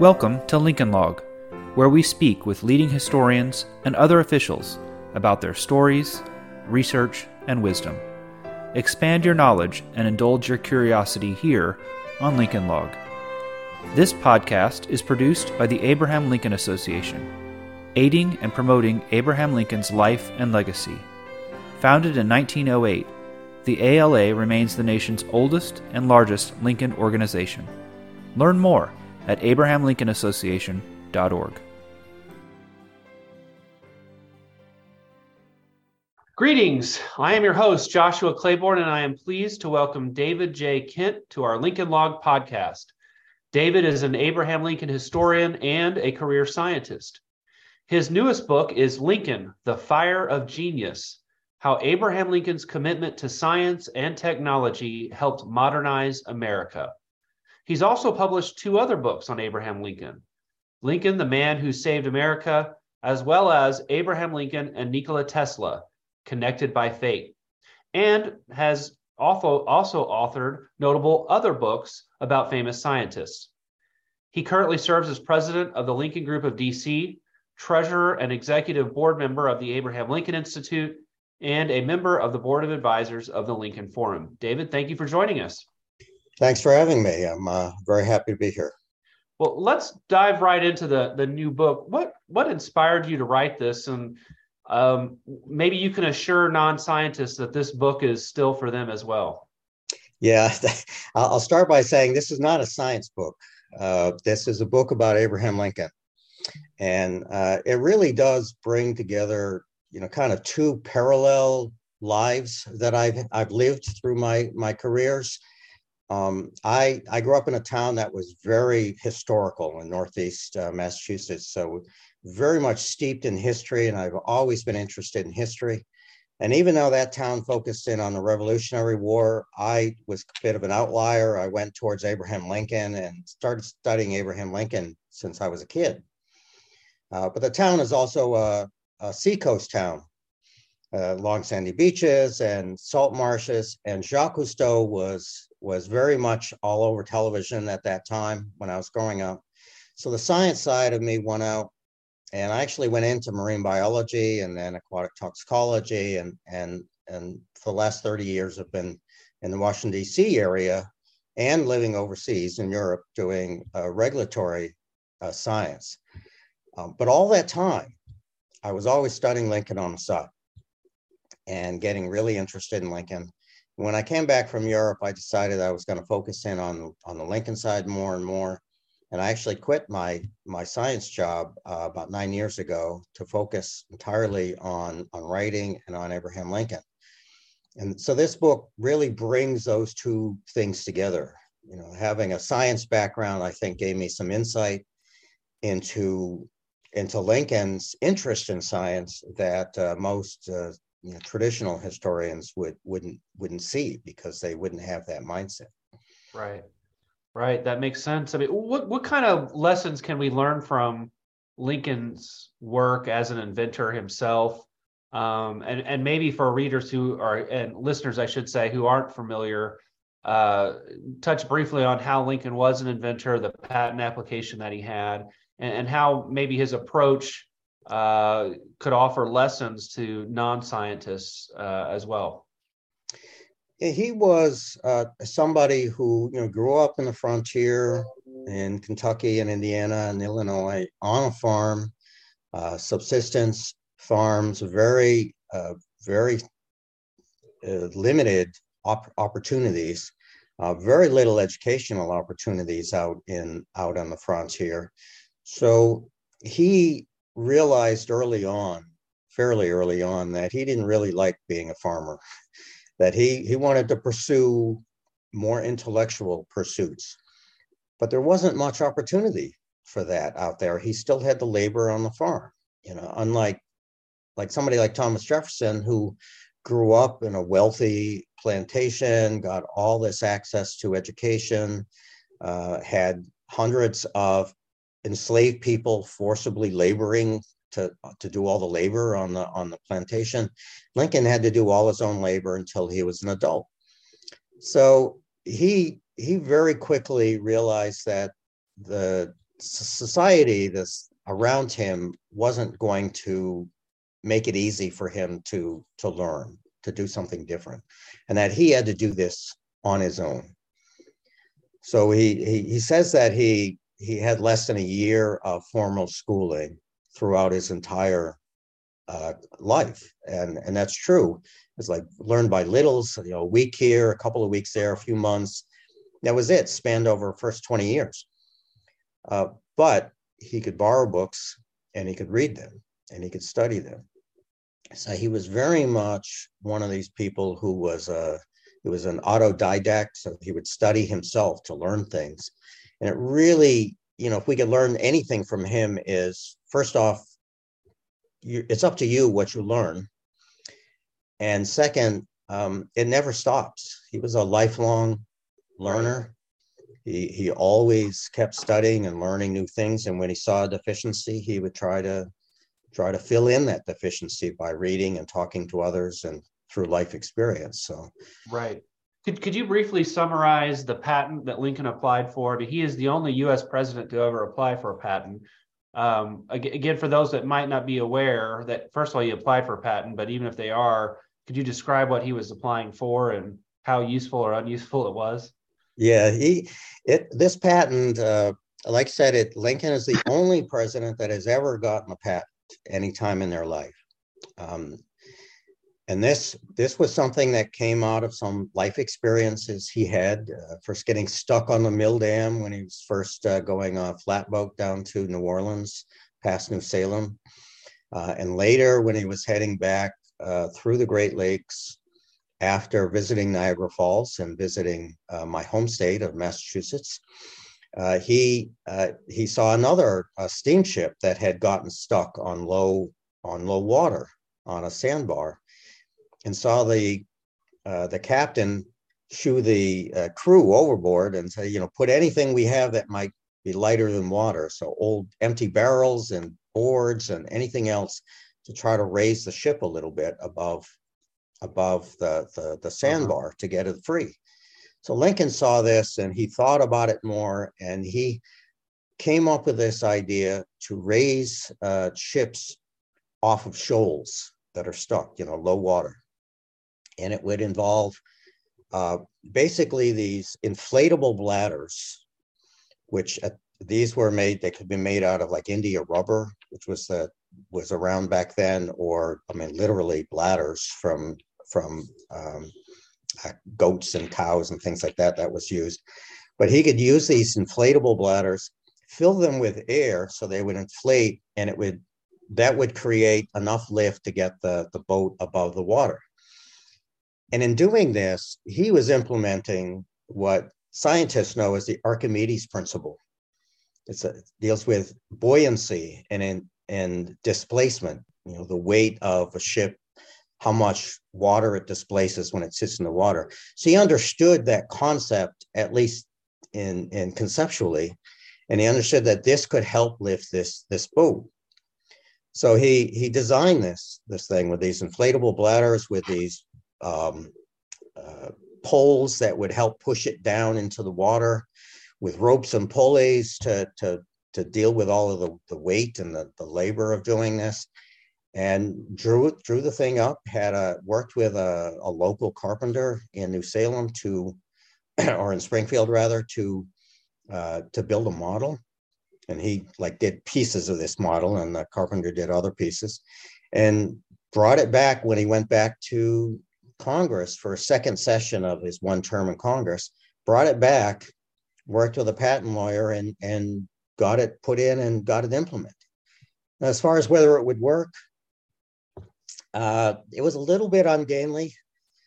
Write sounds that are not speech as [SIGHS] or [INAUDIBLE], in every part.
Welcome to Lincoln Log, where we speak with leading historians and other officials about their stories, research, and wisdom. Expand your knowledge and indulge your curiosity here on Lincoln Log. This podcast is produced by the Abraham Lincoln Association, aiding and promoting Abraham Lincoln's life and legacy. Founded in 1908, the ALA remains the nation's oldest and largest Lincoln organization. Learn more at abrahamlincolnassociation.org. Greetings. I am your host, Joshua Claybourn, and I am pleased to welcome David J. Kent to our Lincoln Log podcast. David is an Abraham Lincoln historian and a career scientist. His newest book is Lincoln, The Fire of Genius How Abraham Lincoln's Commitment to Science and Technology Helped Modernize America. He's also published two other books on Abraham Lincoln Lincoln, the Man Who Saved America, as well as Abraham Lincoln and Nikola Tesla, Connected by Fate, and has also, also authored notable other books about famous scientists. He currently serves as president of the Lincoln Group of DC, treasurer and executive board member of the Abraham Lincoln Institute, and a member of the board of advisors of the Lincoln Forum. David, thank you for joining us. Thanks for having me. I'm uh, very happy to be here. Well, let's dive right into the the new book. What what inspired you to write this, and um, maybe you can assure non-scientists that this book is still for them as well. Yeah, [LAUGHS] I'll start by saying this is not a science book. Uh, this is a book about Abraham Lincoln, and uh, it really does bring together, you know, kind of two parallel lives that I've I've lived through my my careers um, I I grew up in a town that was very historical in Northeast uh, Massachusetts, so very much steeped in history, and I've always been interested in history. And even though that town focused in on the Revolutionary War, I was a bit of an outlier. I went towards Abraham Lincoln and started studying Abraham Lincoln since I was a kid. Uh, but the town is also a, a seacoast town, uh, long sandy beaches and salt marshes. And Jacques Cousteau was was very much all over television at that time when I was growing up. So the science side of me went out and I actually went into marine biology and then aquatic toxicology and and and for the last 30 years I've been in the Washington DC area and living overseas in Europe doing uh, regulatory uh, science. Um, but all that time, I was always studying Lincoln on the side and getting really interested in Lincoln when I came back from Europe, I decided I was going to focus in on on the Lincoln side more and more, and I actually quit my my science job uh, about nine years ago to focus entirely on on writing and on Abraham Lincoln. And so this book really brings those two things together. You know, having a science background, I think, gave me some insight into into Lincoln's interest in science that uh, most uh, you know, traditional historians would wouldn't wouldn't see because they wouldn't have that mindset. Right, right. That makes sense. I mean, what what kind of lessons can we learn from Lincoln's work as an inventor himself? Um, and and maybe for readers who are and listeners, I should say, who aren't familiar, uh, touch briefly on how Lincoln was an inventor, the patent application that he had, and, and how maybe his approach uh, could offer lessons to non-scientists uh, as well. He was uh, somebody who you know grew up in the frontier in Kentucky and Indiana and Illinois on a farm, uh, subsistence farms, very uh, very uh, limited op- opportunities. very little educational opportunities out in out on the frontier, so he realized early on, fairly early on, that he didn't really like being a farmer, [LAUGHS] that he, he wanted to pursue more intellectual pursuits. But there wasn't much opportunity for that out there. He still had to labor on the farm, you know, unlike like somebody like Thomas Jefferson, who grew up in a wealthy plantation, got all this access to education, uh, had hundreds of enslaved people forcibly laboring to to do all the labor on the on the plantation. Lincoln had to do all his own labor until he was an adult. So he he very quickly realized that the society, this around him, wasn't going to make it easy for him to to learn, to do something different, and that he had to do this on his own. So he he, he says that he he had less than a year of formal schooling throughout his entire uh, life, and and that's true. It's like learned by littles, you know, a week here, a couple of weeks there, a few months. That was it. Spanned over first twenty years. Uh, but he could borrow books and he could read them and he could study them. So he was very much one of these people who was a he was an autodidact. So he would study himself to learn things, and it really, you know, if we could learn anything from him, is first off, you, it's up to you what you learn, and second, um, it never stops. He was a lifelong learner. He, he always kept studying and learning new things. And when he saw a deficiency, he would try to try to fill in that deficiency by reading and talking to others and through life experience. So, right. Could, could you briefly summarize the patent that Lincoln applied for? He is the only U.S. president to ever apply for a patent. Um, again, for those that might not be aware, that first of all, he applied for a patent, but even if they are, could you describe what he was applying for and how useful or unuseful it was? Yeah, he it this patent, uh, like I said, it Lincoln is the only president that has ever gotten a patent any time in their life. Um, and this this was something that came out of some life experiences he had uh, first getting stuck on the mill dam when he was first uh, going on a flatboat down to new orleans past new salem uh, and later when he was heading back uh, through the great lakes after visiting niagara falls and visiting uh, my home state of massachusetts uh, he he saw another steamship that had gotten stuck on low on low water on a sandbar and saw the uh, the captain shoo the uh, crew overboard and say, you know, put anything we have that might be lighter than water. So old empty barrels and boards and anything else to try to raise the ship a little bit above above the the, the uh-huh. sandbar uh-huh. to get it free. So Lincoln saw this and he thought about it more and he came up with this idea to raise uh, ships off of shoals that are stuck, you know, low water and it would involve uh, basically these inflatable bladders, which uh, these were made. They could be made out of like India rubber, which was the was around back then, or I mean, literally bladders from from um, uh, goats and cows and things like that. That was used, but he could use these inflatable bladders, fill them with air, so they would inflate, and it would that would create enough lift to get the the boat above the water. And in doing this, he was implementing what scientists know as the Archimedes principle. A, it deals with buoyancy and in, and displacement. You know, the weight of a ship, how much water it displaces when it sits in the water. So he understood that concept at least in in conceptually, and he understood that this could help lift this this boat. So he he designed this this thing with these inflatable bladders with these um, uh, poles that would help push it down into the water with ropes and pulleys to, to, to deal with all of the, the weight and the, the labor of doing this. And drew drew the thing up had a worked with a, a local carpenter in new salem to [CLEARS THROAT] or in springfield rather to uh, to build a model. And he like did pieces of this model and the carpenter did other pieces and brought it back when he went back to Congress for a second session of his one term in Congress, brought it back, worked with a patent lawyer, and and got it put in and got it implemented. Now, as far as whether it would work, uh, it was a little bit ungainly.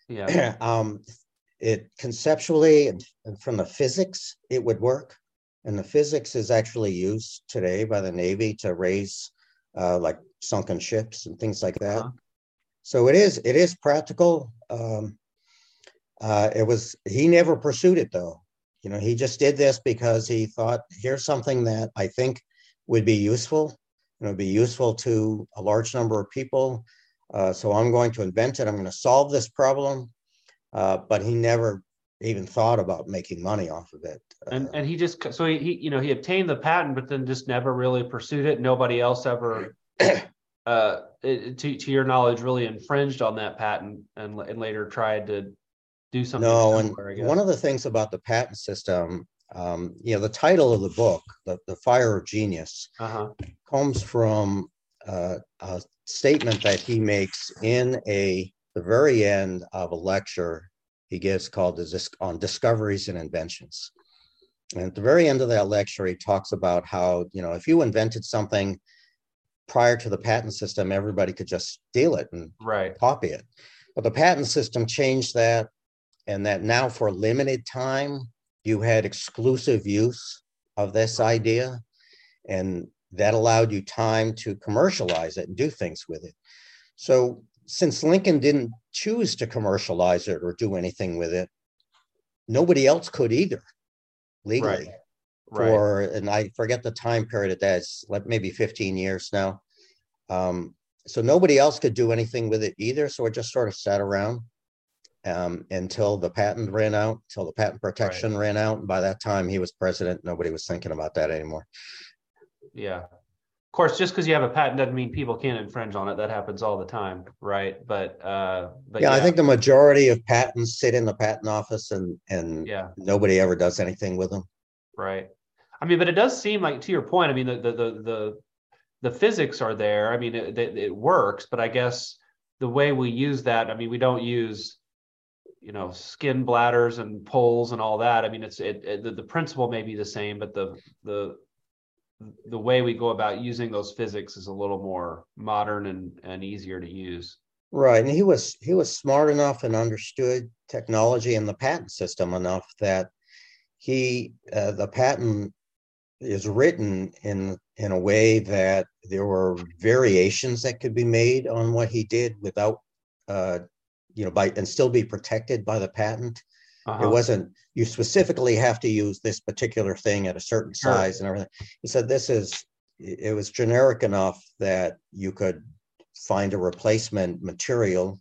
Yeah. [CLEARS THROAT] um, it conceptually and, and from the physics, it would work. And the physics is actually used today by the Navy to raise uh, like sunken ships and things like that. Uh-huh. So it is it is practical. Um, uh, it was he never pursued it though. You know, he just did this because he thought here's something that I think would be useful. It would be useful to a large number of people. Uh, so I'm going to invent it. I'm going to solve this problem. Uh, but he never even thought about making money off of it. And and he just so he, he you know he obtained the patent, but then just never really pursued it. Nobody else ever, [CLEARS THROAT] uh, it, to to your knowledge, really infringed on that patent and and later tried to do something. No, and one of the things about the patent system, um, you know, the title of the book, the the Fire of Genius, uh-huh. comes from uh, a statement that he makes in a the very end of a lecture he gives called on discoveries and inventions. And at the very end of that lecture, he talks about how, you know, if you invented something prior to the patent system, everybody could just steal it and right. copy it. But the patent system changed that, and that now for a limited time, you had exclusive use of this idea. And that allowed you time to commercialize it and do things with it. So since Lincoln didn't choose to commercialize it or do anything with it, nobody else could either legally. Right. For right. and I forget the time period of that. It's like maybe 15 years now. Um, so nobody else could do anything with it either. So it just sort of sat around um, until the patent ran out, until the patent protection right. ran out. And by that time he was president, nobody was thinking about that anymore. Yeah Of course, just because you have a patent doesn't mean people can't infringe on it. That happens all the time, right? But uh, but yeah, yeah, I think the majority of patents sit in the patent office, and and yeah, nobody ever does anything with them. Right. I mean, but it does seem like, to your point, I mean, the the the the, the physics are there. I mean, it, it, it works, but I guess the way we use that, I mean, we don't use you know skin bladders and poles and all that i mean it's it, it the, the principle may be the same but the the the way we go about using those physics is a little more modern and, and easier to use. Right, and he was he was smart enough and understood technology and the patent system enough that he uh, the patent is written in in a way that there were variations that could be made on what he did without uh, you know by and still be protected by the patent uh-huh. It wasn't you specifically have to use this particular thing at a certain sure. size and everything. He said this is it was generic enough that you could find a replacement material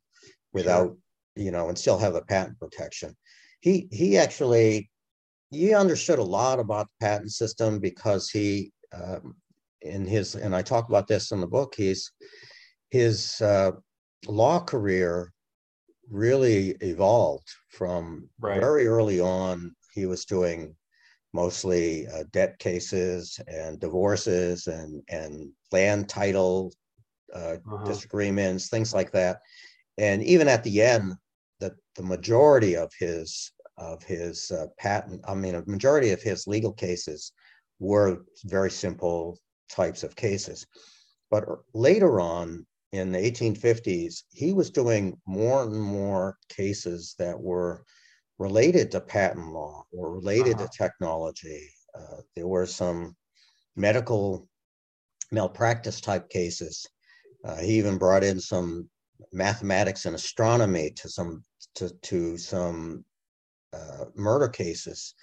without sure. you know and still have the patent protection. He he actually he understood a lot about the patent system because he um, in his and I talk about this in the book. He's his uh, law career really evolved from right. very early on. He was doing mostly uh, debt cases and divorces and and land title uh, uh-huh. disagreements, things like that. And even at the end, the the majority of his of his uh, patent, I mean, a majority of his legal cases were very simple types of cases. But later on, in the 1850s, he was doing more and more cases that were related to patent law or related uh-huh. to technology. Uh, there were some medical malpractice type cases. Uh, he even brought in some mathematics and astronomy to some to, to some uh, murder cases.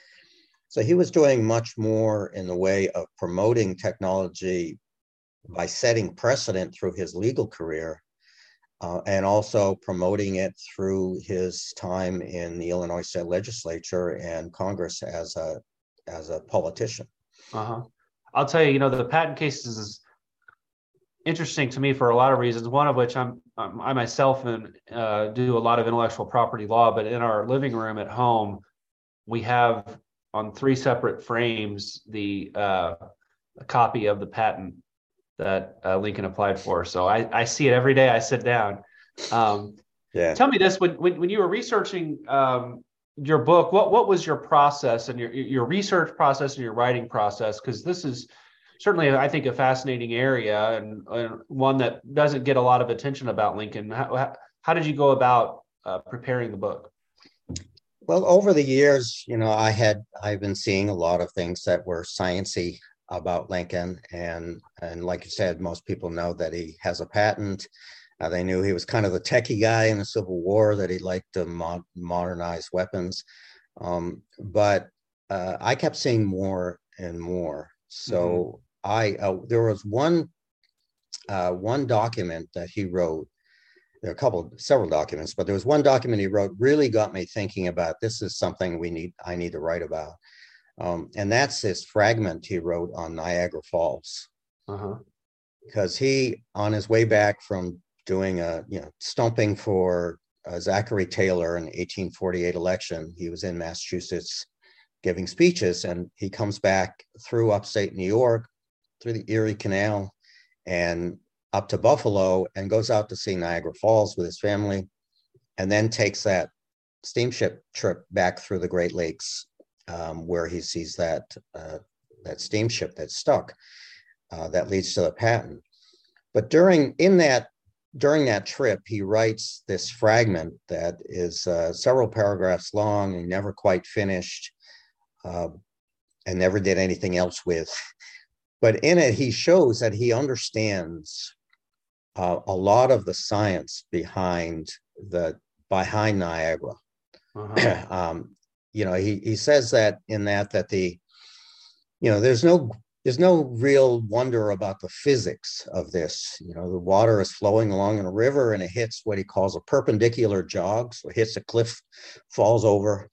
So he was doing much more in the way of promoting technology by setting precedent through his legal career uh, and also promoting it through his time in the Illinois state legislature and Congress as a as a politician. Uh-huh. I'll tell you, you know, the patent cases interesting to me for a lot of reasons. One of which I'm, I'm I myself and uh, do a lot of intellectual property law, but in our living room at home, we have on three separate frames the uh, a copy of the patent that uh, Lincoln applied for. So I, I see it every day. I sit down. Um, yeah. Tell me this: when, when when you were researching um, your book, what what was your process and your your research process and your writing process? Because this is certainly, I think, a fascinating area and, and, one that doesn't get a lot of attention about Lincoln. How, how did you go about uh, preparing the book? Well, over the years, you know, I had I've been seeing a lot of things that were sciency about Lincoln, and and like you said, most people know that he has a patent. Uh, they knew he was kind of the techie guy in the Civil War, that he liked to mod- modernize weapons. Um, but uh, I kept seeing more and more. So mm-hmm. I uh, there was one uh, one document that he wrote there are a couple, several documents, but there was one document he wrote really got me thinking about this is something we need, I need to write about. Um, and that's this fragment he wrote on Niagara Falls. Uh-huh. Because he, on his way back from doing a, you know, stumping for uh, Zachary Taylor in 1848 election, he was in Massachusetts giving speeches and he comes back through upstate New York, through the Erie Canal, and up to Buffalo and goes out to see Niagara Falls with his family, and then takes that steamship trip back through the Great Lakes, um, where he sees that uh, that steamship that's stuck. Uh, that leads to the patent. But during in that during that trip, he writes this fragment that is uh, several paragraphs long and never quite finished, uh, and never did anything else with. But in it, he shows that he understands uh, a lot of the science behind the behind Niagara. Uh-huh. [CLEARS THROAT] um, you know, he he says that in that that the you know there's no there's no real wonder about the physics of this. You know, the water is flowing along in a river and it hits what he calls a perpendicular jog, so it hits a cliff, falls over,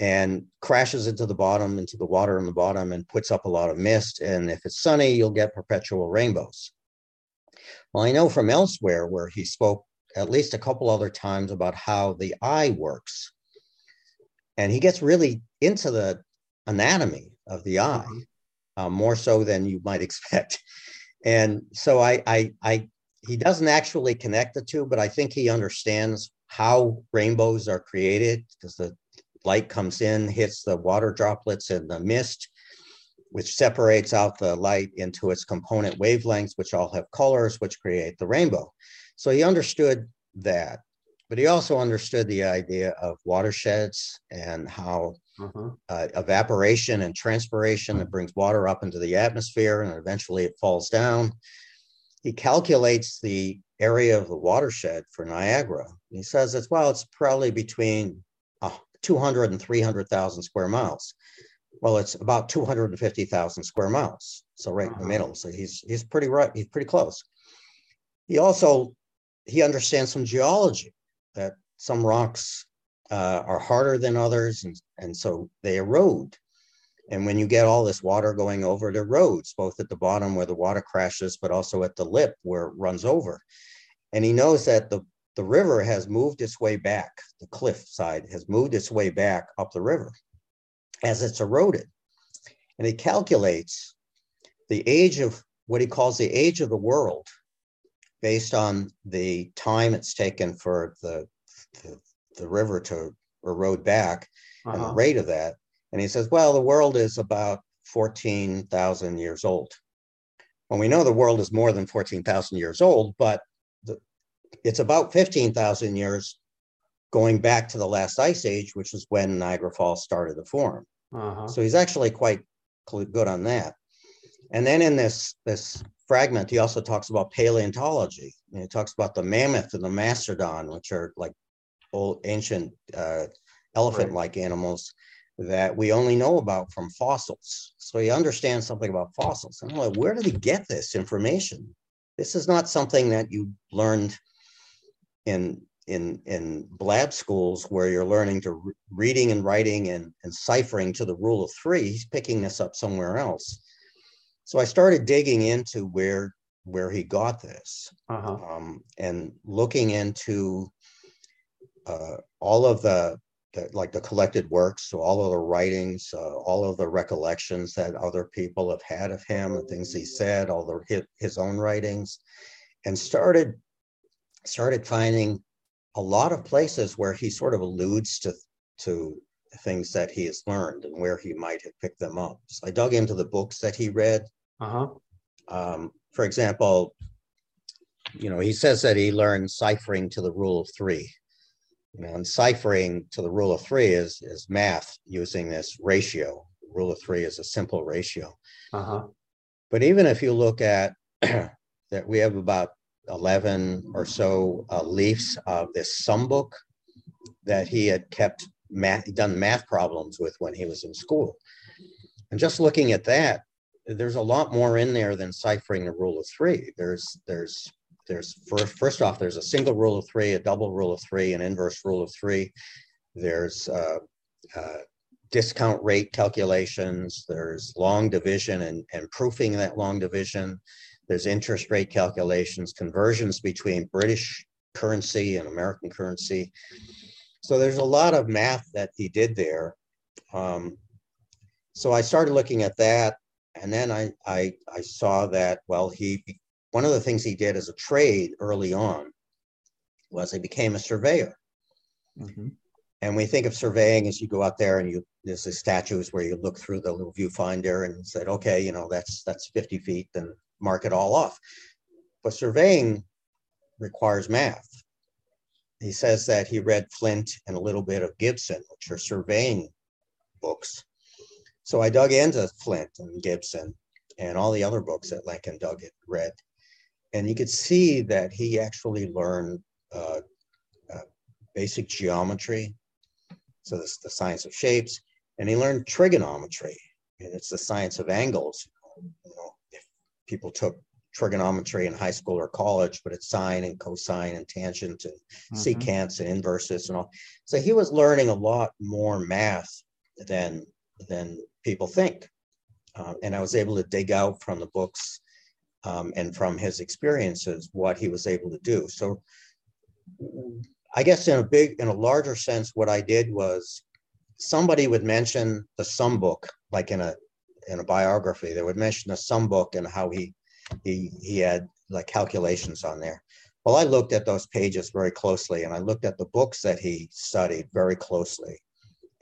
and crashes into the bottom, into the water in the bottom, and puts up a lot of mist. And if it's sunny, you'll get perpetual rainbows. Well, I know from elsewhere where he spoke at least a couple other times about how the eye works. And he gets really into the anatomy of the eye, mm-hmm. uh, more so than you might [LAUGHS] expect. And so I, I, I, he doesn't actually connect the two, but I think he understands how rainbows are created because the light comes in, hits the water droplets in the mist, which separates out the light into its component wavelengths, which all have colors, which create the rainbow. So he understood that, but he also understood the idea of watersheds and how uh-huh. uh, evaporation and transpiration that brings water up into the atmosphere and eventually it falls down. He calculates the area of the watershed for Niagara. He says it's well, it's probably between 200 and 300,000 square miles. Well, it's about 250,000 square miles. So right in the middle. So he's he's pretty right. He's pretty close. He also he understands some geology that some rocks uh, are harder than others, and, and so they erode. And when you get all this water going over, it erodes both at the bottom where the water crashes, but also at the lip where it runs over. And he knows that the, the river has moved its way back, the cliff side has moved its way back up the river as it's eroded. And he calculates the age of what he calls the age of the world based on the time it's taken for the, the, the river to erode back uh-huh. and the uh-huh. rate of that. And he says, well, the world is about 14,000 years old. Well, we know the world is more than 14,000 years old, but it's about 15,000 years going back to the last ice age, which was when Niagara Falls started to form. Uh-huh. So he's actually quite good on that. And then in this this fragment, he also talks about paleontology. And he talks about the mammoth and the mastodon, which are like old ancient uh, elephant-like right. animals that we only know about from fossils. So he understands something about fossils. And I'm like, where did he get this information? This is not something that you learned in in in blab schools where you're learning to re- reading and writing and, and ciphering to the rule of three he's picking this up somewhere else so i started digging into where where he got this uh-huh. um, and looking into uh, all of the, the, like the collected works so all of the writings uh, all of the recollections that other people have had of him the things he said all the his, his own writings and started started finding a lot of places where he sort of alludes to to things that he has learned and where he might have picked them up. So I dug into the books that he read. Uh-huh. Um, for example, you know, he says that he learned ciphering to the rule of three. You know, and ciphering to the rule of three is is math using this ratio. Rule of three is a simple ratio. Uh-huh. But even if you look at [CLEARS THROAT] that, we have about 11 or so uh, leaves of this sum book that he had kept math, done math problems with when he was in school. And just looking at that, there's a lot more in there than ciphering the rule of three. There's there's there's first, first off, there's a single rule of three, a double rule of three, an inverse rule of three. There's uh, uh, discount rate calculations. There's long division and, and proofing that long division. There's interest rate calculations, conversions between British currency and American currency. So there's a lot of math that he did there. Um, so I started looking at that, and then I, I I saw that well he one of the things he did as a trade early on was he became a surveyor. Mm-hmm. And we think of surveying as you go out there and you there's the statues where you look through the little viewfinder and said, okay, you know, that's that's 50 feet, then mark it all off. But surveying requires math. He says that he read Flint and a little bit of Gibson, which are surveying books. So I dug into Flint and Gibson and all the other books that Lincoln dug it read. And you could see that he actually learned uh, uh, basic geometry, so this the science of shapes, and he learned trigonometry, and it's the science of angles. You know, people took trigonometry in high school or college, but it's sine and cosine and tangent and mm-hmm. secants and inverses and all. So he was learning a lot more math than than people think, uh, and I was able to dig out from the books um, and from his experiences what he was able to do. So I guess in a big, in a larger sense, what I did was somebody would mention the sum book, like in a in a biography, they would mention a sum book and how he he he had like calculations on there. Well, I looked at those pages very closely, and I looked at the books that he studied very closely,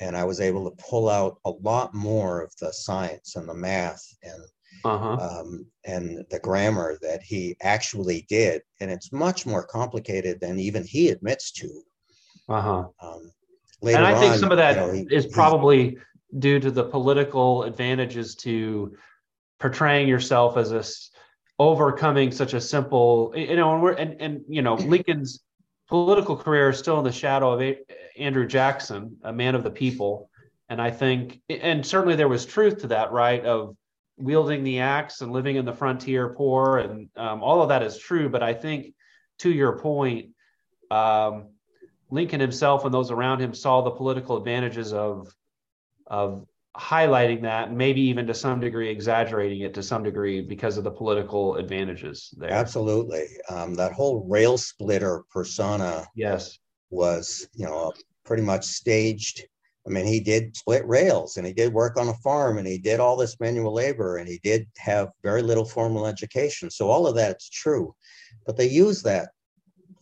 and I was able to pull out a lot more of the science and the math and uh-huh. um, and the grammar that he actually did. And it's much more complicated than even he admits to. Uh-huh. Um, and I think on, some of that you know, he, is probably due to the political advantages to portraying yourself as a overcoming such a simple, you know, and we're and, and you know [CLEARS THROAT] Lincoln's political career is still in the shadow of a- Andrew Jackson, a man of the people. And I think, and certainly there was truth to that, right? Of wielding the axe and living in the frontier poor and um, all of that is true but i think to your point um, lincoln himself and those around him saw the political advantages of of highlighting that maybe even to some degree exaggerating it to some degree because of the political advantages there absolutely um, that whole rail splitter persona yes was you know pretty much staged I mean, he did split rails and he did work on a farm and he did all this manual labor and he did have very little formal education. So all of that's true, but they use that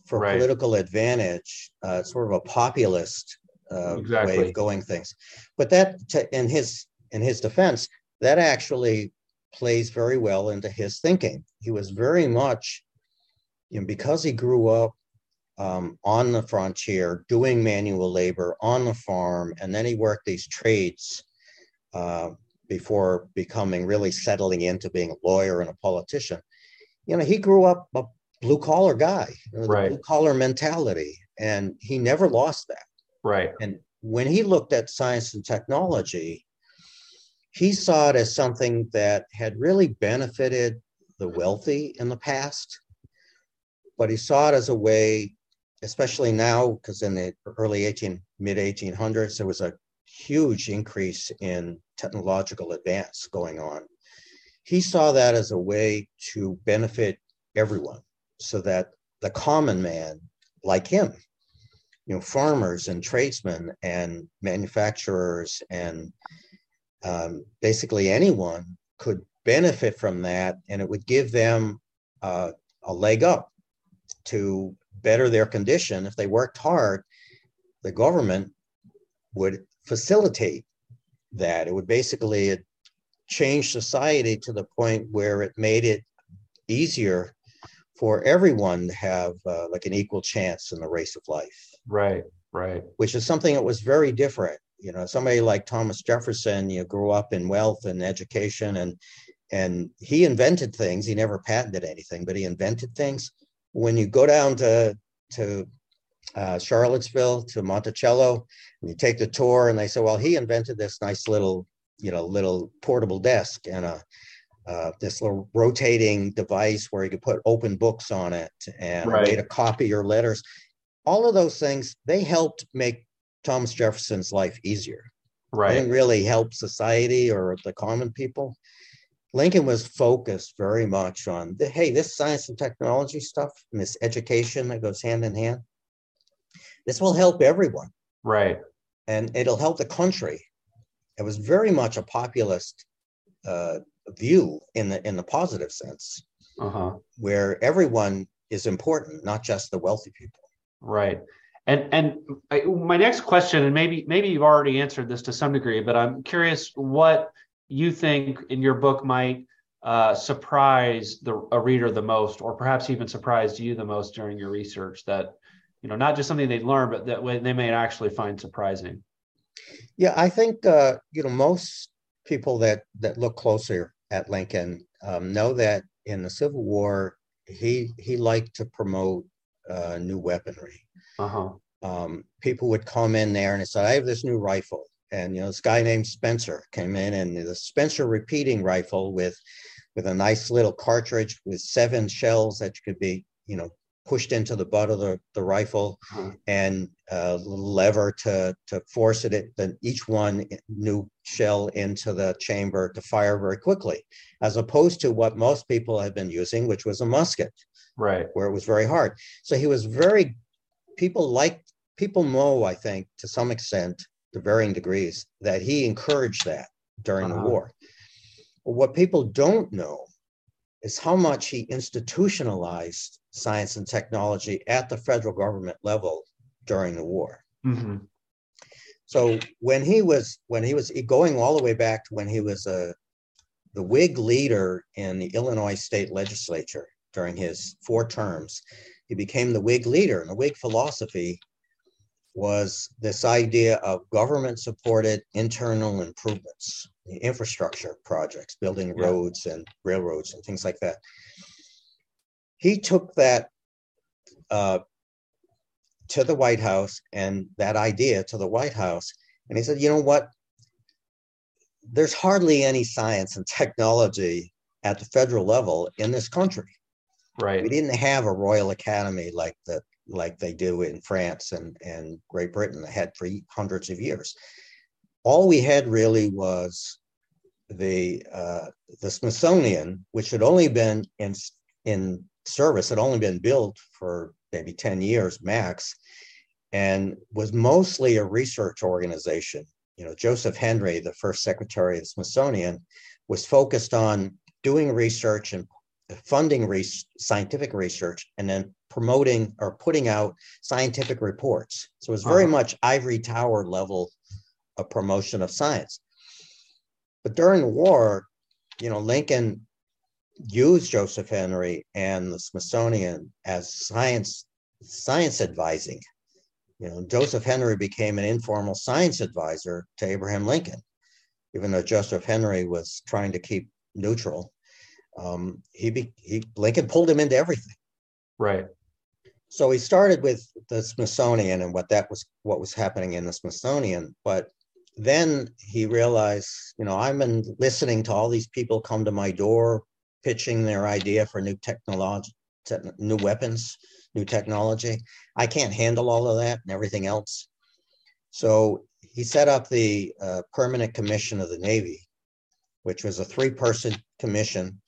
for right. political advantage, uh, sort of a populist uh, exactly. way of going things. But that, to, in his in his defense, that actually plays very well into his thinking. He was very much, you know, because he grew up um, on the frontier doing manual labor on the farm, and then he worked these trades uh, before becoming really settling into being a lawyer and a politician. You know, he grew up a blue collar guy, you know, right. blue collar mentality, and he never lost that. Right. And when he looked at science and technology, he saw it as something that had really benefited the wealthy in the past, but he saw it as a way especially now, because in the early 18, mid 1800s, there was a huge increase in technological advance going on. He saw that as a way to benefit everyone so that the common man, like him, you know, farmers and tradesmen and manufacturers and um, basically anyone could benefit from that, and it would give them uh, a leg up to better their condition, if they worked hard, the government would facilitate that. It would basically change society to the point where it made it easier for everyone to have uh, like an equal chance in the race of life. Right, right. Which is something that was very different. You know, somebody like Thomas Jefferson, you know, grew up in wealth and education, and and he invented things. He never patented anything, but he invented things when you go down to to uh, Charlottesville to Monticello, and you take the tour, and they say, "Well, he invented this nice little, you know, little portable desk and a uh, this little rotating device where you could put open books on it and Right. a way to copy your letters. All of those things they helped make Thomas Jefferson's life easier. Right. didn't really help society or the common people. Lincoln was focused very much on the, hey, this science and technology stuff and this education that goes hand in hand. This will help everyone Right. and it'll help the country. It was very much a populist uh, view in the in the positive sense, Uh-huh. where everyone is important, not just the wealthy people. Right. And and I, my next question, and maybe maybe you've already answered this to some degree, but I'm curious what you think in your book might uh, surprise the a reader the most, or perhaps even surprised you the most during your research. That you know, not just something they learn, but that they may actually find surprising. Yeah, I think uh, you know most people that that look closer at Lincoln um, know that in the Civil War he he liked to promote uh, new weaponry. Uh huh. Um, people would come in there and said, "I have this new rifle," and you know this guy named Spencer came in and the Spencer repeating rifle with with a nice little cartridge with seven shells that could be you know pushed into the butt of the, the rifle Uh-huh. and a lever to to force it then each one new shell into the chamber to fire very quickly as opposed to what most people have been using which was a musket Right. where it was very hard so he was very people like people know i think to some extent to varying degrees that he encouraged that during Uh-huh. the war what people don't know is how much he institutionalized science and technology at the federal government level during the war. hmm So when he was when he was going all the way back to when he was a the Whig leader in the Illinois state legislature during his four terms, he became the Whig leader. And the Whig philosophy was this idea of government supported internal improvements, the infrastructure projects, building Yeah. roads and railroads and things like that. He took that uh, to the White House and that idea to the White House. And he said, you know what? There's hardly any science and technology at the federal level in this country. We didn't have a Royal Academy like the like they do in France and, and Great Britain that had for hundreds of years. All we had really was the uh, the Smithsonian, which had only been in in service, had only been built for maybe 10 years max, and was mostly a research organization. You know, Joseph Henry, the first secretary of the Smithsonian, was focused on doing research and funding scientific research and then promoting or putting out scientific reports. So it was very Uh-huh. much ivory tower level of promotion of science. But during the war, you know, Lincoln used Joseph Henry and the Smithsonian as science science advising. You know, Joseph Henry became an informal science advisor to Abraham Lincoln, even though Joseph Henry was trying to keep neutral. Um, he, be, he Lincoln pulled him into everything. Right. So he started with the Smithsonian and what that was what was happening in the Smithsonian, but then he realized, you know, I've been listening to all these people come to my door pitching their idea for new technology, te- new weapons, new technology. I can't handle all of that and everything else. So he set up the uh, Permanent Commission of the Navy, which was a three-person commission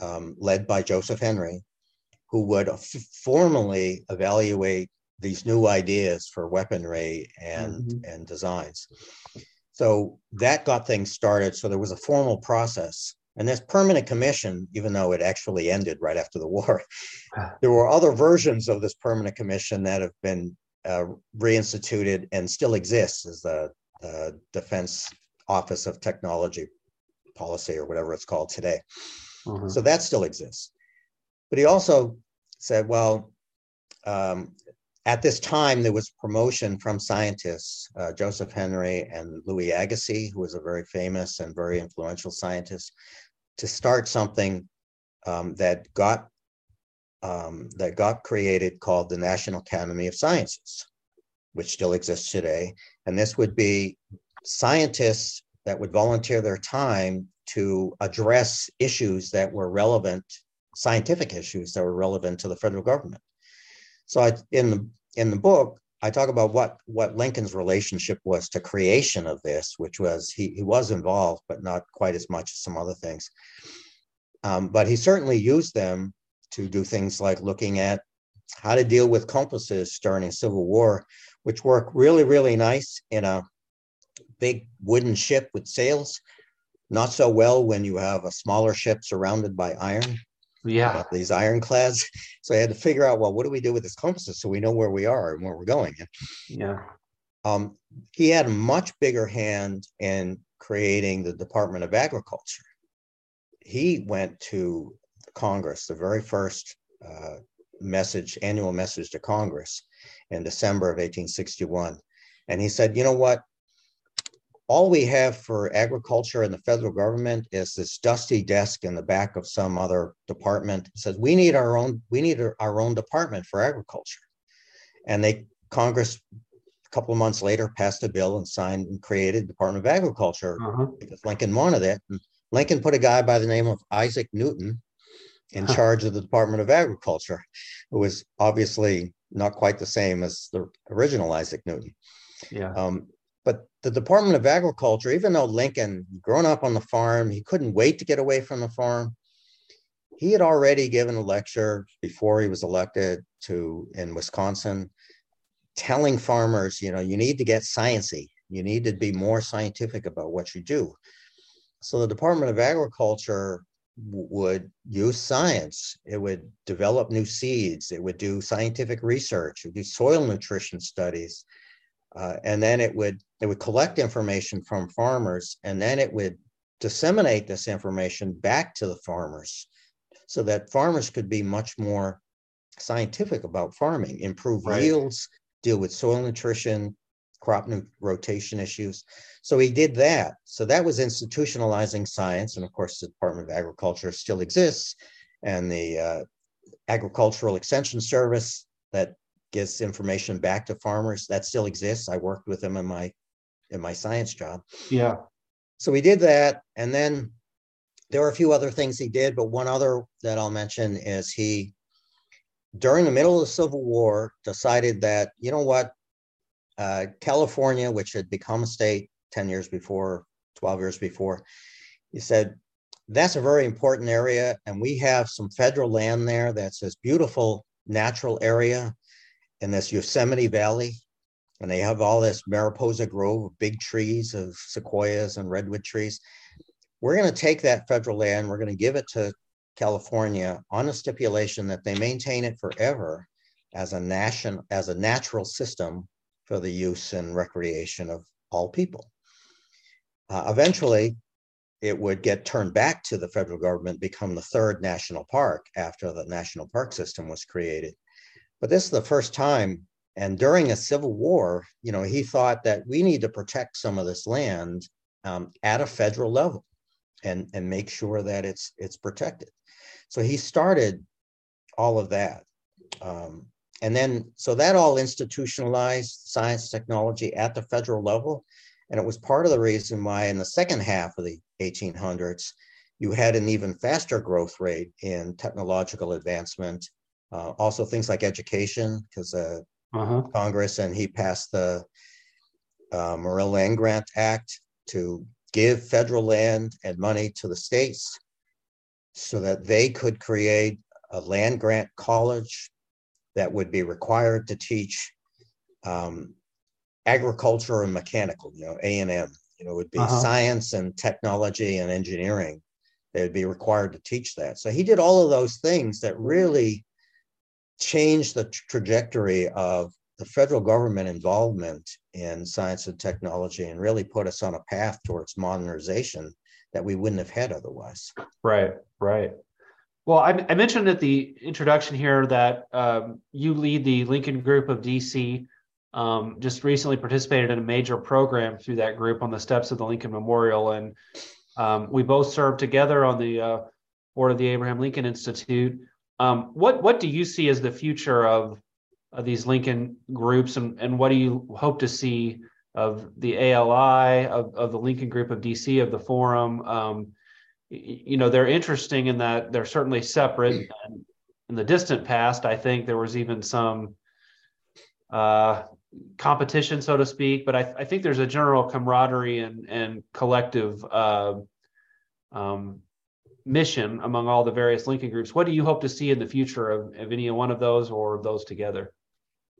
um, led by Joseph Henry, who would f- formally evaluate these new ideas for weaponry and Mhm. and designs. So that got things started. So there was a formal process. And this permanent commission, even though it actually ended right after the war, [SIGHS] there were other versions of this permanent commission that have been uh, reinstituted and still exists as the uh, Defense Office of Technology Policy or whatever it's called today. Uh-huh. So that still exists. But he also said, well, um, at this time, there was promotion from scientists, uh, Joseph Henry and Louis Agassiz, who was a very famous and very influential scientist, to start something um, that got um, that got created called the National Academy of Sciences, which still exists today. And this would be scientists that would volunteer their time to address issues that were relevant, scientific issues that were relevant to the federal government. So I, in the in the book, I talk about what what Lincoln's relationship was to creation of this, which was he he was involved, but not quite as much as some other things. Um, but he certainly used them to do things like looking at how to deal with compasses during the Civil War, which work really really nice in a big wooden ship with sails. Not so well when you have a smaller ship surrounded by iron. Yeah. These ironclads. [LAUGHS] So i had to figure out well what do we do with this compass so we know where we are and where we're going? Yeah. Um, he had a much bigger hand in creating the department of agriculture. He went to congress the very first uh, message annual message to congress in december of 1861 and he said you know what all we have for agriculture in the federal government is this dusty desk in the back of some other department it says we need our own we need our own department for agriculture and they congress a couple of months later passed a bill and signed and created department of agriculture uh-huh. because lincoln wanted it and lincoln put a guy by the name of isaac newton in huh. charge of the department of agriculture who was obviously not quite the same as the original isaac newton yeah um, the Department of Agriculture, even though Lincoln, grown up on the farm, he couldn't wait to get away from the farm. He had already given a lecture before he was elected to in Wisconsin, telling farmers, you know, you need to get sciency. You need to be more scientific about what you do. So the Department of Agriculture w- would use science. It would develop new seeds. It would do scientific research. It would do soil nutrition studies uh, and then it would it would collect information from farmers and then it would disseminate this information back to the farmers so that farmers could be much more scientific about farming improve right. yields deal with soil nutrition crop rotation issues so he did that so that was institutionalizing science and of course the department of agriculture still exists and the uh, agricultural extension service that gets information back to farmers. That still exists. I worked with them in my in my science job. Yeah. So we did that, and then there were a few other things he did, but one other that I'll mention is he, during the middle of the Civil War, decided that you know what, uh, California, which had become a state ten years before, twelve years before, he said that's a very important area, and we have some federal land there that's this beautiful natural area in this Yosemite Valley, and they have all this Mariposa Grove of big trees of sequoias and redwood trees. We're going to take that federal land, we're going to give it to California on a stipulation that they maintain it forever as a nation as a natural system for the use and recreation of all people. Uh, eventually, it would get turned back to the federal government, become the third national park after the national park system was created. But this is the first time. And during a civil war, you know, he thought that we need to protect some of this land um, at a federal level and, and make sure that it's it's protected. So he started all of that. Um, and then, so that all institutionalized science technology at the federal level. And it was part of the reason why in the second half of the 1800s, you had an even faster growth rate in technological advancement uh, also, things like education, because uh, uh-huh. Congress and he passed the uh, Morrill Land Grant Act to give federal land and money to the states so that they could create a land grant college that would be required to teach um, agriculture and mechanical, you know, A and M. You know, it would be uh-huh. science and technology and engineering. They would be required to teach that. So he did all of those things that really changed the trajectory of the federal government involvement in science and technology and really put us on a path towards modernization that we wouldn't have had otherwise. Right, right. Well, I, I mentioned at the introduction here that um, you lead the Lincoln Group of DC. Um, just recently participated in a major program through that group on the steps of the Lincoln Memorial, and um, we both served together on the uh, board of the Abraham Lincoln Institute. Um, what what do you see as the future of, of these Lincoln groups, and, and what do you hope to see of the ALI, of, of the Lincoln Group of DC, of the Forum? Um, you know they're interesting in that they're certainly separate. And in the distant past, I think there was even some uh, competition, so to speak. But I, I, think there's a general camaraderie and and collective uh, um, mission among all the various Lincoln groups. What do you hope to see in the future of, of any one of those or those together?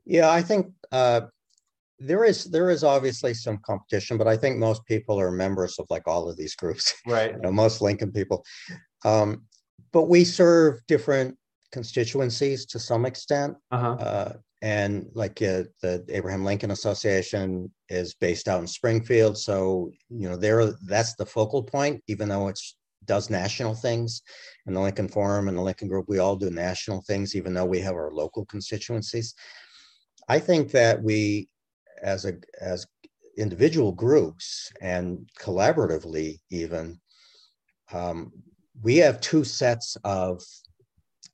Yeah, I think uh, there is there is obviously some competition, but I think most people are members of like all of these groups. [LAUGHS] Right. you know, most Lincoln people. Um, but we serve different constituencies to some extent. Uh-huh. Uh, and like uh, the Abraham Lincoln Association is based out in Springfield, so you know there that's the focal point. Even though it's does national things, and the Lincoln Forum and the Lincoln Group, we all do national things, even though we have our local constituencies. I think that we, as a as individual groups and collaboratively, even, um, we have two sets of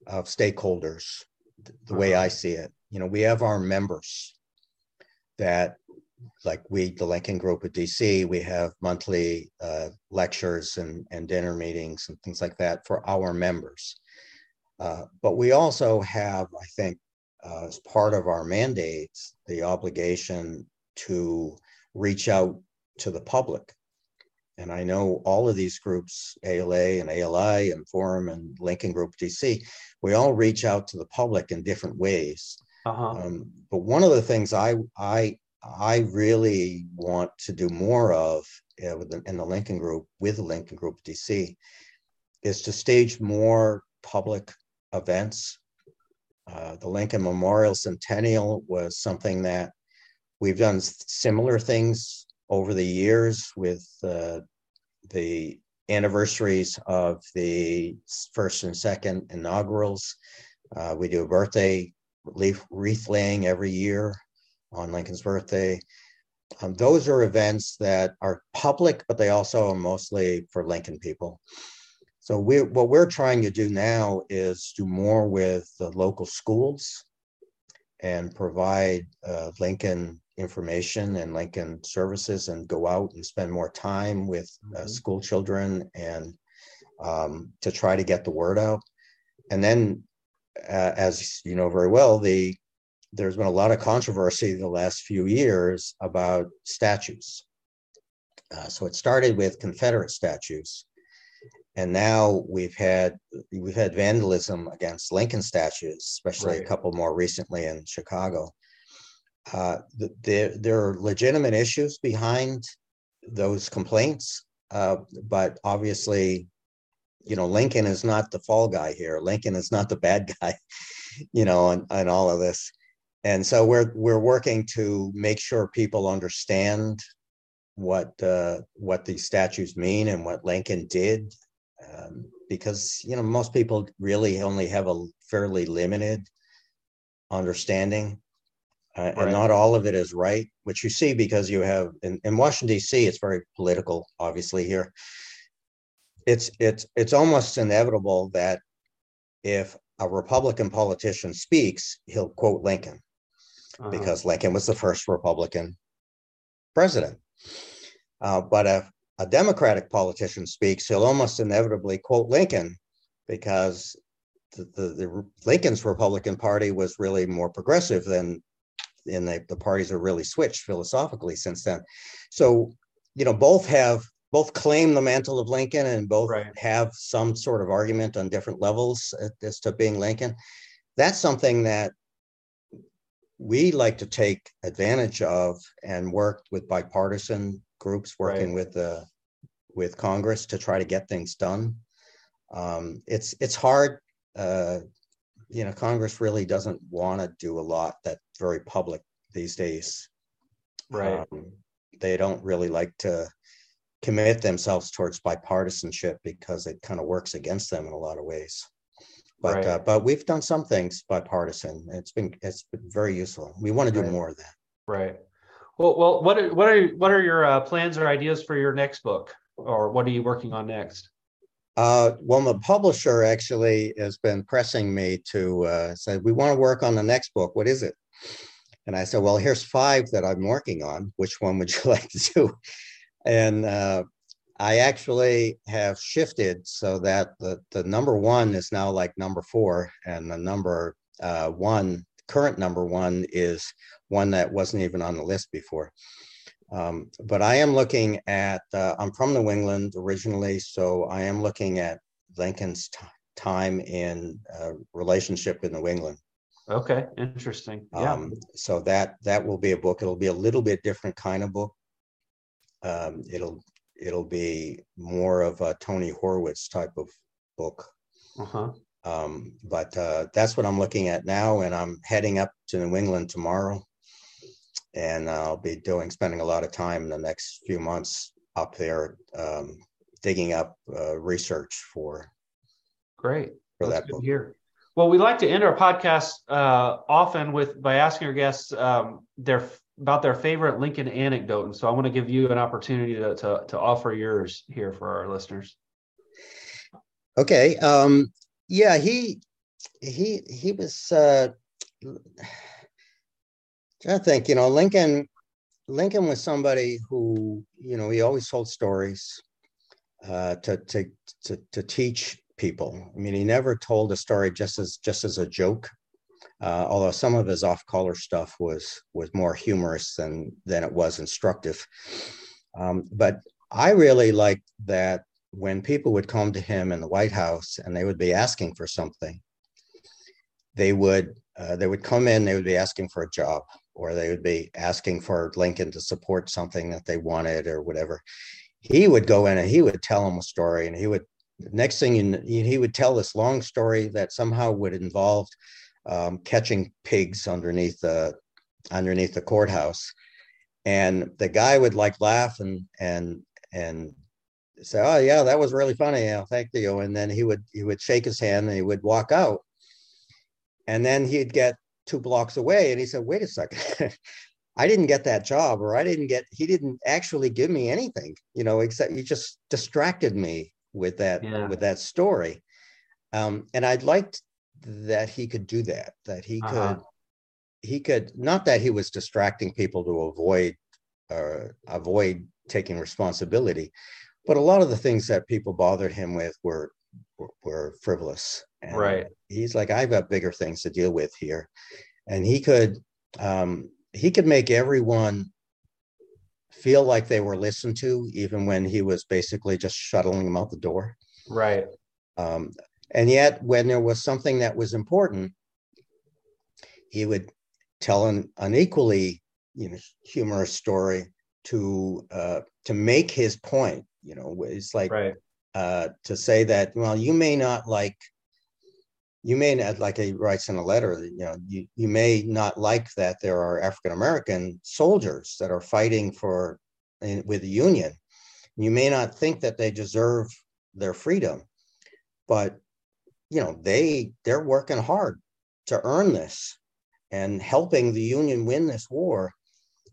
of stakeholders. The way uh-huh. I see it, you know, we have our members that like we, the Lincoln Group at DC, we have monthly uh, lectures and, and dinner meetings and things like that for our members. Uh, but we also have, I think, uh, as part of our mandates, the obligation to reach out to the public. And I know all of these groups, ALA and ALI and Forum and Lincoln Group DC, we all reach out to the public in different ways. Uh-huh. Um, but one of the things I I I really want to do more of uh, in the Lincoln Group with the Lincoln Group DC is to stage more public events. Uh, the Lincoln Memorial Centennial was something that we've done similar things over the years with uh, the anniversaries of the first and second inaugurals. Uh, we do a birthday leaf wreath laying every year on Lincoln's birthday. Um, those are events that are public, but they also are mostly for Lincoln people. So we what we're trying to do now is do more with the local schools and provide uh, Lincoln information and Lincoln services and go out and spend more time with uh, mm-hmm. school children and um, to try to get the word out. And then, uh, as you know very well, the there's been a lot of controversy in the last few years about statues. Uh, so it started with Confederate statues, and now we've had we've had vandalism against Lincoln statues, especially right. a couple more recently in Chicago. Uh, the, there, there are legitimate issues behind those complaints, uh, but obviously, you know, Lincoln is not the fall guy here. Lincoln is not the bad [LAUGHS] guy, you know, and, and all of this and so we're we're working to make sure people understand what uh, what these statues mean and what Lincoln did, um, because you know most people really only have a fairly limited understanding, uh, right. and not all of it is right. Which you see because you have in, in Washington D.C. It's very political, obviously here. It's it's it's almost inevitable that if a Republican politician speaks, he'll quote Lincoln uh-huh. because Lincoln was the first Republican president. Uh, but if a Democratic politician speaks, he'll almost inevitably quote Lincoln because the, the, the Lincoln's Republican Party was really more progressive than and the, the parties are really switched philosophically since then. So, you know, both have both claim the mantle of Lincoln and both right. have some sort of argument on different levels as to being Lincoln. That's something that we like to take advantage of and work with bipartisan groups working right. with the with Congress to try to get things done. Um, it's it's hard. Uh, you know, Congress really doesn't want to do a lot that's very public these days. Right. Um, they don't really like to commit themselves towards bipartisanship because it kind of works against them in a lot of ways. But right. uh, but we've done some things bipartisan. It's been it's been very useful. We want to do right. more of that. Right. Well, well, what are what are what are your uh, plans or ideas for your next book, or what are you working on next? Uh, well, the publisher actually has been pressing me to uh, say we want to work on the next book. What is it? And I said, well, here's five that I'm working on. Which one would you [LAUGHS] like to do? And uh, I actually have shifted so that the, the number one is now like number four, and the number uh, one, current number one, is one that wasn't even on the list before. Um, but I am looking at, uh, I'm from New England originally, so I am looking at Lincoln's t- time in uh, relationship with New England. Okay, interesting. Yeah. Um, so that that will be a book. It'll be a little bit different kind of book. Um, it'll it'll be more of a Tony Horwitz type of book. Uh-huh. Um, but uh, that's what I'm looking at now, and I'm heading up to New England tomorrow, and I'll be doing spending a lot of time in the next few months up there, um, digging up uh, research for. Great. For that's that book. Here. Well, we like to end our podcast uh, often with by asking our guests um, their about their favorite Lincoln anecdote, and so I want to give you an opportunity to to, to offer yours here for our listeners. Okay. Um, yeah, he he he was. Uh, I think you know Lincoln. Lincoln was somebody who you know he always told stories uh, to to to to teach people. I mean, he never told a story just as just as a joke uh, although some of his off-color stuff was was more humorous than than it was instructive. Um, but I really liked that when people would come to him in the White House and they would be asking for something, they would uh, they would come in, they would be asking for a job, or they would be asking for Lincoln to support something that they wanted or whatever. He would go in and he would tell them a story, and he would next thing you, he would tell this long story that somehow would involve um, catching pigs underneath the underneath the courthouse, and the guy would like laugh and and and say, "Oh yeah, that was really funny. Yeah, thank you." And then he would he would shake his hand and he would walk out, and then he'd get two blocks away, and he said, "Wait a second, [LAUGHS] I didn't get that job, or I didn't get, he didn't actually give me anything, you know, except he just distracted me with that, yeah. with that story. Um, and I'd like that he could do that that he uh-huh. could he could not that he was distracting people to avoid uh, avoid taking responsibility but a lot of the things that people bothered him with were were, were frivolous. And right. he's like i've got bigger things to deal with here. And he could um, he could make everyone feel like they were listened to even when he was basically just shuttling them out the door. Right. Um, and yet, when there was something that was important, he would tell an, an equally you know humorous story to uh, to make his point. You know, it's like right. uh, to say that well, you may not like you may not like he writes in a letter you know you, you may not like that there are african american soldiers that are fighting for in, with the union you may not think that they deserve their freedom but you know they they're working hard to earn this and helping the union win this war.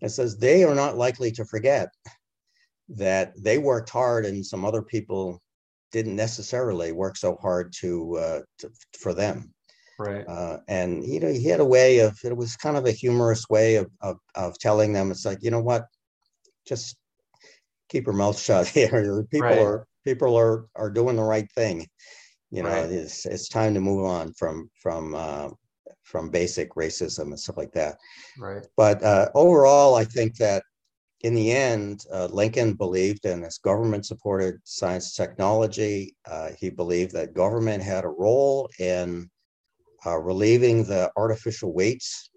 It says they are not likely to forget that they worked hard and some other people didn't necessarily work so hard to, uh, to for them. Right. Uh, and you know he had a way of it was kind of a humorous way of, of, of telling them it's like you know what? Just keep your mouth shut [LAUGHS] here. People right. are people are are doing the right thing you know, right. it's it's time to move on from from uh, from basic racism and stuff like that. Right. But uh, overall, I think that in the end, uh, Lincoln believed in this government-supported science technology. Uh, he believed that government had a role in uh, relieving the artificial weights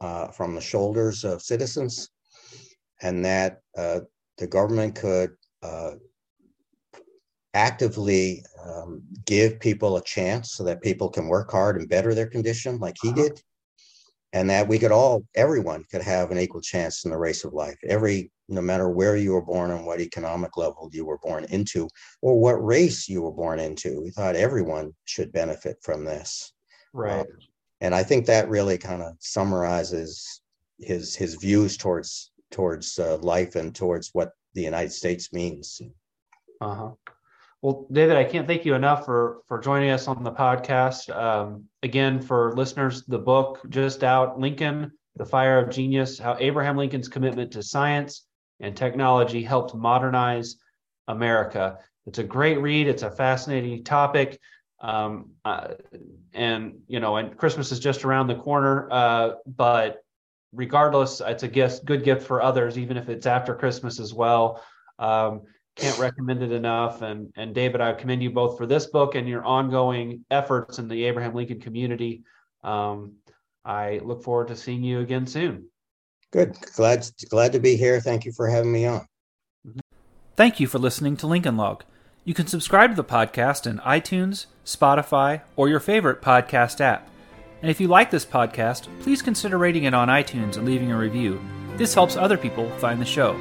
uh, from the shoulders of citizens, and that the government could actively um, give people a chance so that people can work hard and better their condition like he uh-huh. did. And that we could all everyone could have an equal chance in the race of life. Every no matter where you were born and what economic level you were born into or what race you were born into we thought everyone should benefit from this. Right. Um, and i think that really kind of summarizes his his views towards towards uh, life and towards what the united states means. Uh-huh well, David, I can't thank you enough for for joining us on the podcast. Um, again, for listeners, the book just out, Lincoln: The Fire of Genius: How Abraham Lincoln's Commitment to Science and Technology Helped Modernize America. It's a great read. It's a fascinating topic. Um, uh, and you know, and Christmas is just around the corner. Uh, but regardless, it's a gift, good gift for others, even if it's after Christmas as well. Um, can't recommend it enough. And and David, I commend you both for this book and your ongoing efforts in the Abraham Lincoln community. Um, I look forward to seeing you again soon. Good. Glad glad to be here. Thank you for having me on. Thank you for listening to Lincoln Log. You can subscribe to the podcast in iTunes, Spotify, or your favorite podcast app. And if you like this podcast, please consider rating it on iTunes and leaving a review. This helps other people find the show.